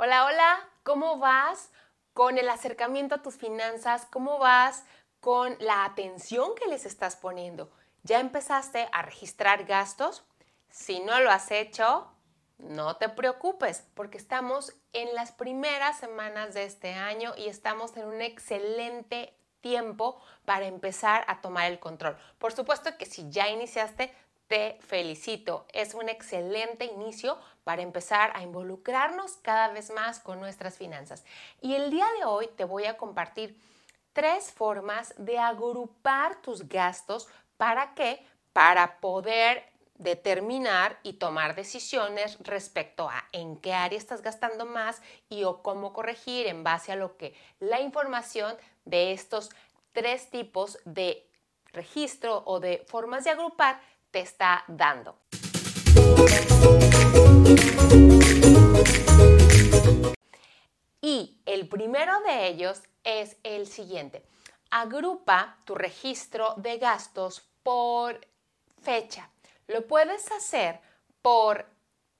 Hola, hola, ¿cómo vas con el acercamiento a tus finanzas? ¿Cómo vas con la atención que les estás poniendo? ¿Ya empezaste a registrar gastos? Si no lo has hecho, no te preocupes, porque estamos en las primeras semanas de este año y estamos en un excelente tiempo para empezar a tomar el control. Por supuesto que si ya iniciaste, te felicito. Es un excelente inicio para empezar a involucrarnos cada vez más con nuestras finanzas. Y el día de hoy te voy a compartir tres formas de agrupar tus gastos para qué? Para poder determinar y tomar decisiones respecto a en qué área estás gastando más y o cómo corregir en base a lo que la información de estos tres tipos de registro o de formas de agrupar te está dando. Y el primero de ellos es el siguiente. Agrupa tu registro de gastos por fecha. Lo puedes hacer por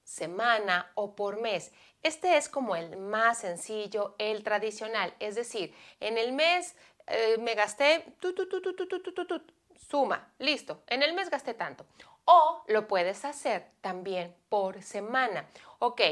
semana o por mes. Este es como el más sencillo, el tradicional. Es decir, en el mes eh, me gasté suma, listo, en el mes gasté tanto. O lo puedes hacer también por semana. Ok,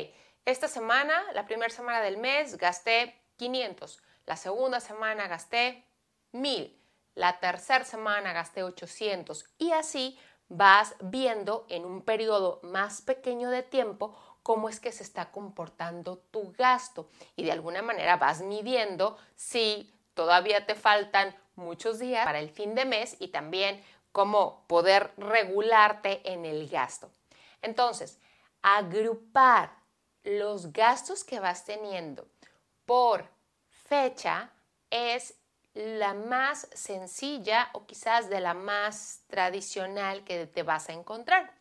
esta semana, la primera semana del mes, gasté 500. La segunda semana gasté 1000. La tercera semana gasté 800. Y así vas viendo en un periodo más pequeño de tiempo cómo es que se está comportando tu gasto. Y de alguna manera vas midiendo si todavía te faltan muchos días para el fin de mes y también cómo poder regularte en el gasto. Entonces, agrupar los gastos que vas teniendo por fecha es la más sencilla o quizás de la más tradicional que te vas a encontrar.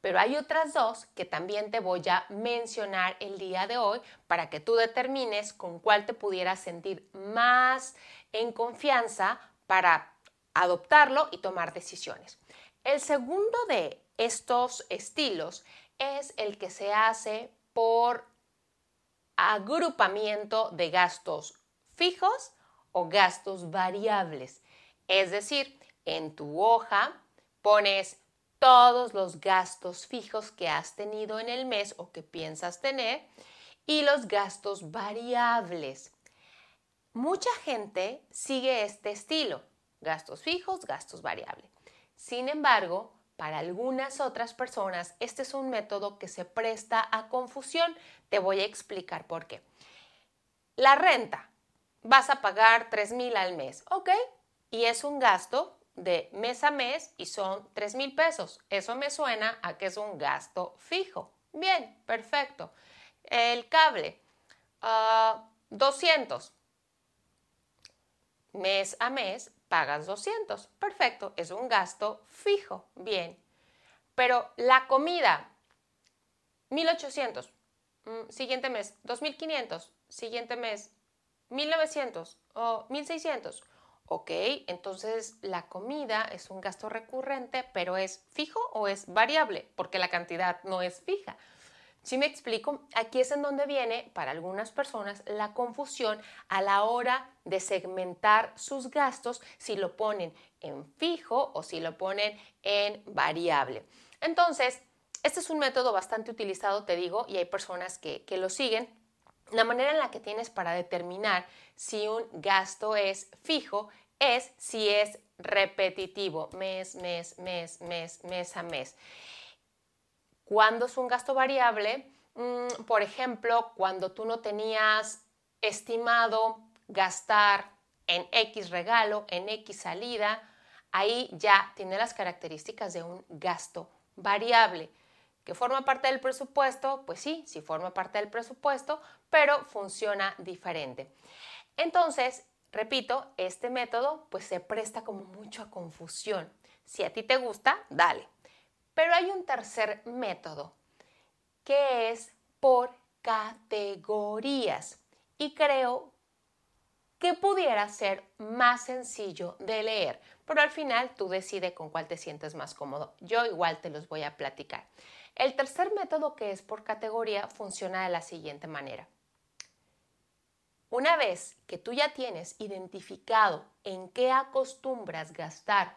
Pero hay otras dos que también te voy a mencionar el día de hoy para que tú determines con cuál te pudieras sentir más en confianza para adoptarlo y tomar decisiones. El segundo de estos estilos es el que se hace por agrupamiento de gastos fijos o gastos variables. Es decir, en tu hoja pones todos los gastos fijos que has tenido en el mes o que piensas tener y los gastos variables. Mucha gente sigue este estilo, gastos fijos, gastos variables. Sin embargo, para algunas otras personas, este es un método que se presta a confusión. Te voy a explicar por qué. La renta. Vas a pagar 3 mil al mes, ¿ok? Y es un gasto de mes a mes y son 3 mil pesos. Eso me suena a que es un gasto fijo. Bien, perfecto. El cable, 200. Ah, mes a mes pagas 200. Perfecto, es un gasto fijo. Bien. Pero la comida, 1800. Mm, siguiente mes, 2500. Siguiente mes, 1900 o 1600. Ok, entonces la comida es un gasto recurrente, pero ¿es fijo o es variable? Porque la cantidad no es fija. Si me explico, aquí es en donde viene para algunas personas la confusión a la hora de segmentar sus gastos si lo ponen en fijo o si lo ponen en variable. Entonces, este es un método bastante utilizado, te digo, y hay personas que, que lo siguen. La manera en la que tienes para determinar si un gasto es fijo es si es repetitivo, mes, mes, mes, mes, mes a mes. Cuando es un gasto variable, mm, por ejemplo, cuando tú no tenías estimado gastar en X regalo, en X salida, ahí ya tiene las características de un gasto variable. ¿Que forma parte del presupuesto? Pues sí, sí forma parte del presupuesto, pero funciona diferente. Entonces, Repito, este método pues se presta como mucho a confusión. Si a ti te gusta, dale. Pero hay un tercer método que es por categorías y creo que pudiera ser más sencillo de leer, pero al final tú decides con cuál te sientes más cómodo. Yo igual te los voy a platicar. El tercer método que es por categoría funciona de la siguiente manera. Una vez que tú ya tienes identificado en qué acostumbras gastar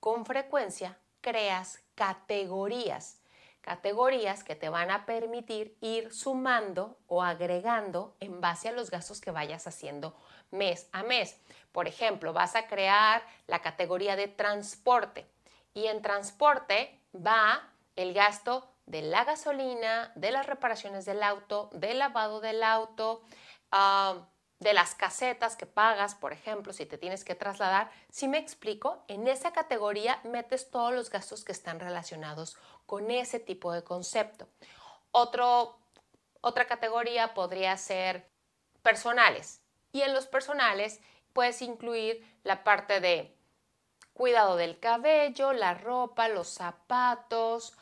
con frecuencia, creas categorías. Categorías que te van a permitir ir sumando o agregando en base a los gastos que vayas haciendo mes a mes. Por ejemplo, vas a crear la categoría de transporte y en transporte va el gasto de la gasolina, de las reparaciones del auto, del lavado del auto, de las casetas que pagas, por ejemplo, si te tienes que trasladar, si me explico, en esa categoría metes todos los gastos que están relacionados con ese tipo de concepto. otra categoría podría ser personales. Y en los personales puedes incluir la parte de cuidado del cabello, la ropa, los zapatos,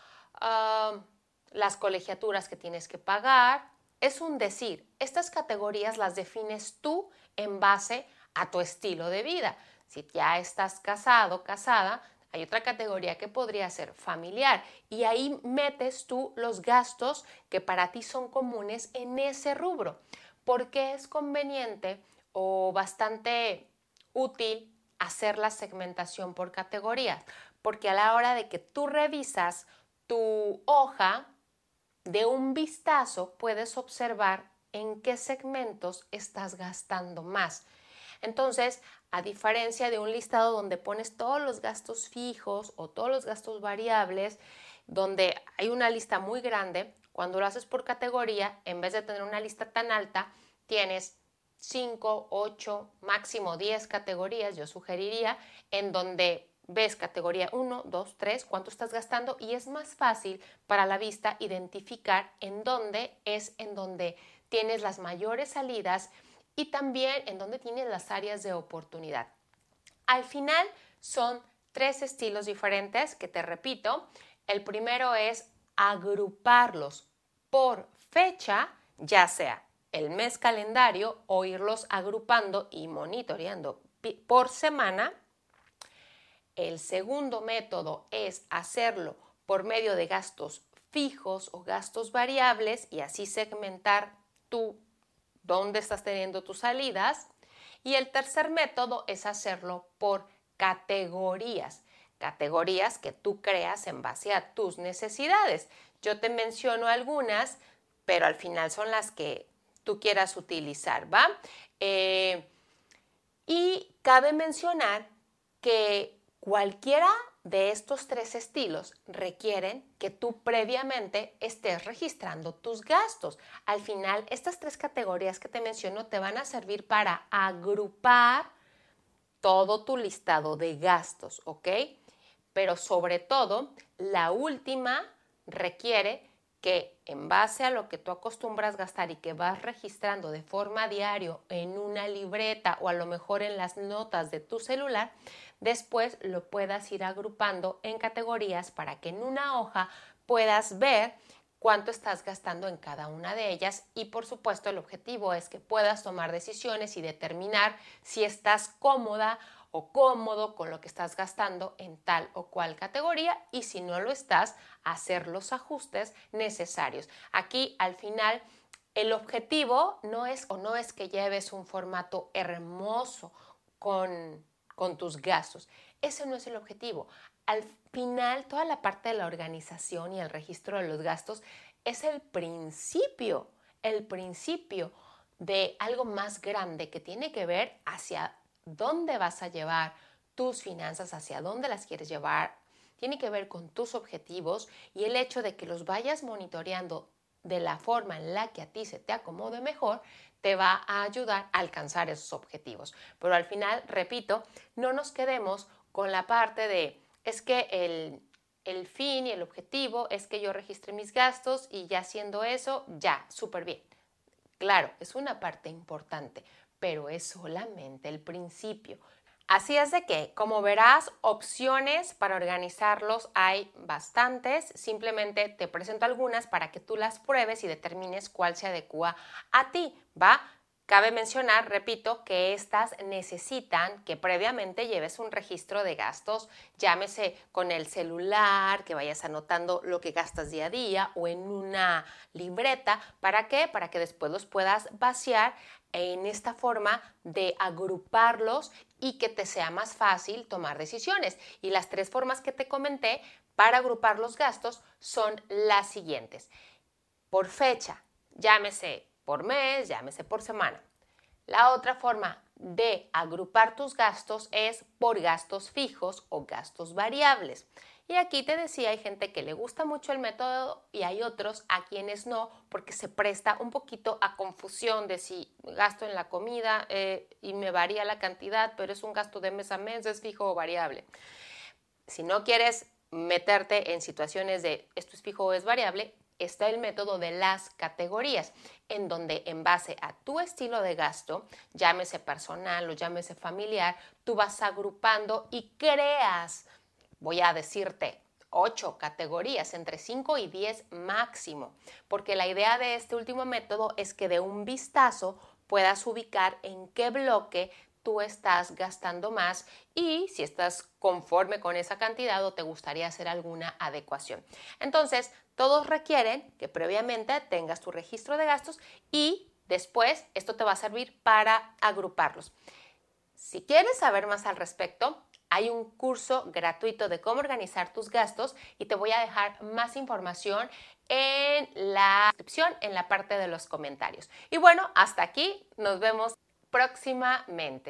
las colegiaturas que tienes que pagar, es un decir, estas categorías las defines tú en base a tu estilo de vida. Si ya estás casado, casada, hay otra categoría que podría ser familiar y ahí metes tú los gastos que para ti son comunes en ese rubro. ¿Por qué es conveniente o bastante útil hacer la segmentación por categorías? Porque a la hora de que tú revisas tu hoja, de un vistazo puedes observar en qué segmentos estás gastando más. Entonces, a diferencia de un listado donde pones todos los gastos fijos o todos los gastos variables, donde hay una lista muy grande, cuando lo haces por categoría, en vez de tener una lista tan alta, tienes 5, 8, máximo 10 categorías, yo sugeriría, en donde ves categoría 1, 2, 3, cuánto estás gastando y es más fácil para la vista identificar en dónde es en donde tienes las mayores salidas y también en dónde tienes las áreas de oportunidad. Al final son tres estilos diferentes que te repito. El primero es agruparlos por fecha, ya sea el mes calendario o irlos agrupando y monitoreando por semana el segundo método es hacerlo por medio de gastos fijos o gastos variables y así segmentar tú dónde estás teniendo tus salidas. Y el tercer método es hacerlo por categorías, categorías que tú creas en base a tus necesidades. Yo te menciono algunas, pero al final son las que tú quieras utilizar, ¿va? Eh, y cabe mencionar que Cualquiera de estos tres estilos requieren que tú previamente estés registrando tus gastos. Al final, estas tres categorías que te menciono te van a servir para agrupar todo tu listado de gastos, ¿ok? Pero sobre todo, la última requiere que en base a lo que tú acostumbras gastar y que vas registrando de forma diario en una libreta o a lo mejor en las notas de tu celular, después lo puedas ir agrupando en categorías para que en una hoja puedas ver cuánto estás gastando en cada una de ellas. Y por supuesto el objetivo es que puedas tomar decisiones y determinar si estás cómoda o cómodo con lo que estás gastando en tal o cual categoría y si no lo estás, hacer los ajustes necesarios. Aquí al final el objetivo no es o no es que lleves un formato hermoso con con tus gastos. Ese no es el objetivo. Al final, toda la parte de la organización y el registro de los gastos es el principio, el principio de algo más grande que tiene que ver hacia dónde vas a llevar tus finanzas, hacia dónde las quieres llevar. Tiene que ver con tus objetivos y el hecho de que los vayas monitoreando de la forma en la que a ti se te acomode mejor, te va a ayudar a alcanzar esos objetivos. Pero al final, repito, no nos quedemos con la parte de, es que el, el fin y el objetivo es que yo registre mis gastos y ya haciendo eso, ya, súper bien. Claro, es una parte importante, pero es solamente el principio. Así es de que, como verás, opciones para organizarlos hay bastantes. Simplemente te presento algunas para que tú las pruebes y determines cuál se adecua a ti, ¿va? Cabe mencionar, repito, que estas necesitan que previamente lleves un registro de gastos, llámese con el celular, que vayas anotando lo que gastas día a día o en una libreta. ¿Para qué? Para que después los puedas vaciar en esta forma de agruparlos y que te sea más fácil tomar decisiones. Y las tres formas que te comenté para agrupar los gastos son las siguientes. Por fecha, llámese por mes, llámese por semana. La otra forma de agrupar tus gastos es por gastos fijos o gastos variables. Y aquí te decía, hay gente que le gusta mucho el método y hay otros a quienes no, porque se presta un poquito a confusión de si gasto en la comida eh, y me varía la cantidad, pero es un gasto de mes a mes, es fijo o variable. Si no quieres meterte en situaciones de esto es fijo o es variable, está el método de las categorías, en donde en base a tu estilo de gasto, llámese personal o llámese familiar, tú vas agrupando y creas, voy a decirte, ocho categorías, entre 5 y 10 máximo, porque la idea de este último método es que de un vistazo puedas ubicar en qué bloque tú estás gastando más y si estás conforme con esa cantidad o te gustaría hacer alguna adecuación. Entonces, todos requieren que previamente tengas tu registro de gastos y después esto te va a servir para agruparlos. Si quieres saber más al respecto, hay un curso gratuito de cómo organizar tus gastos y te voy a dejar más información en la descripción, en la parte de los comentarios. Y bueno, hasta aquí, nos vemos próximamente.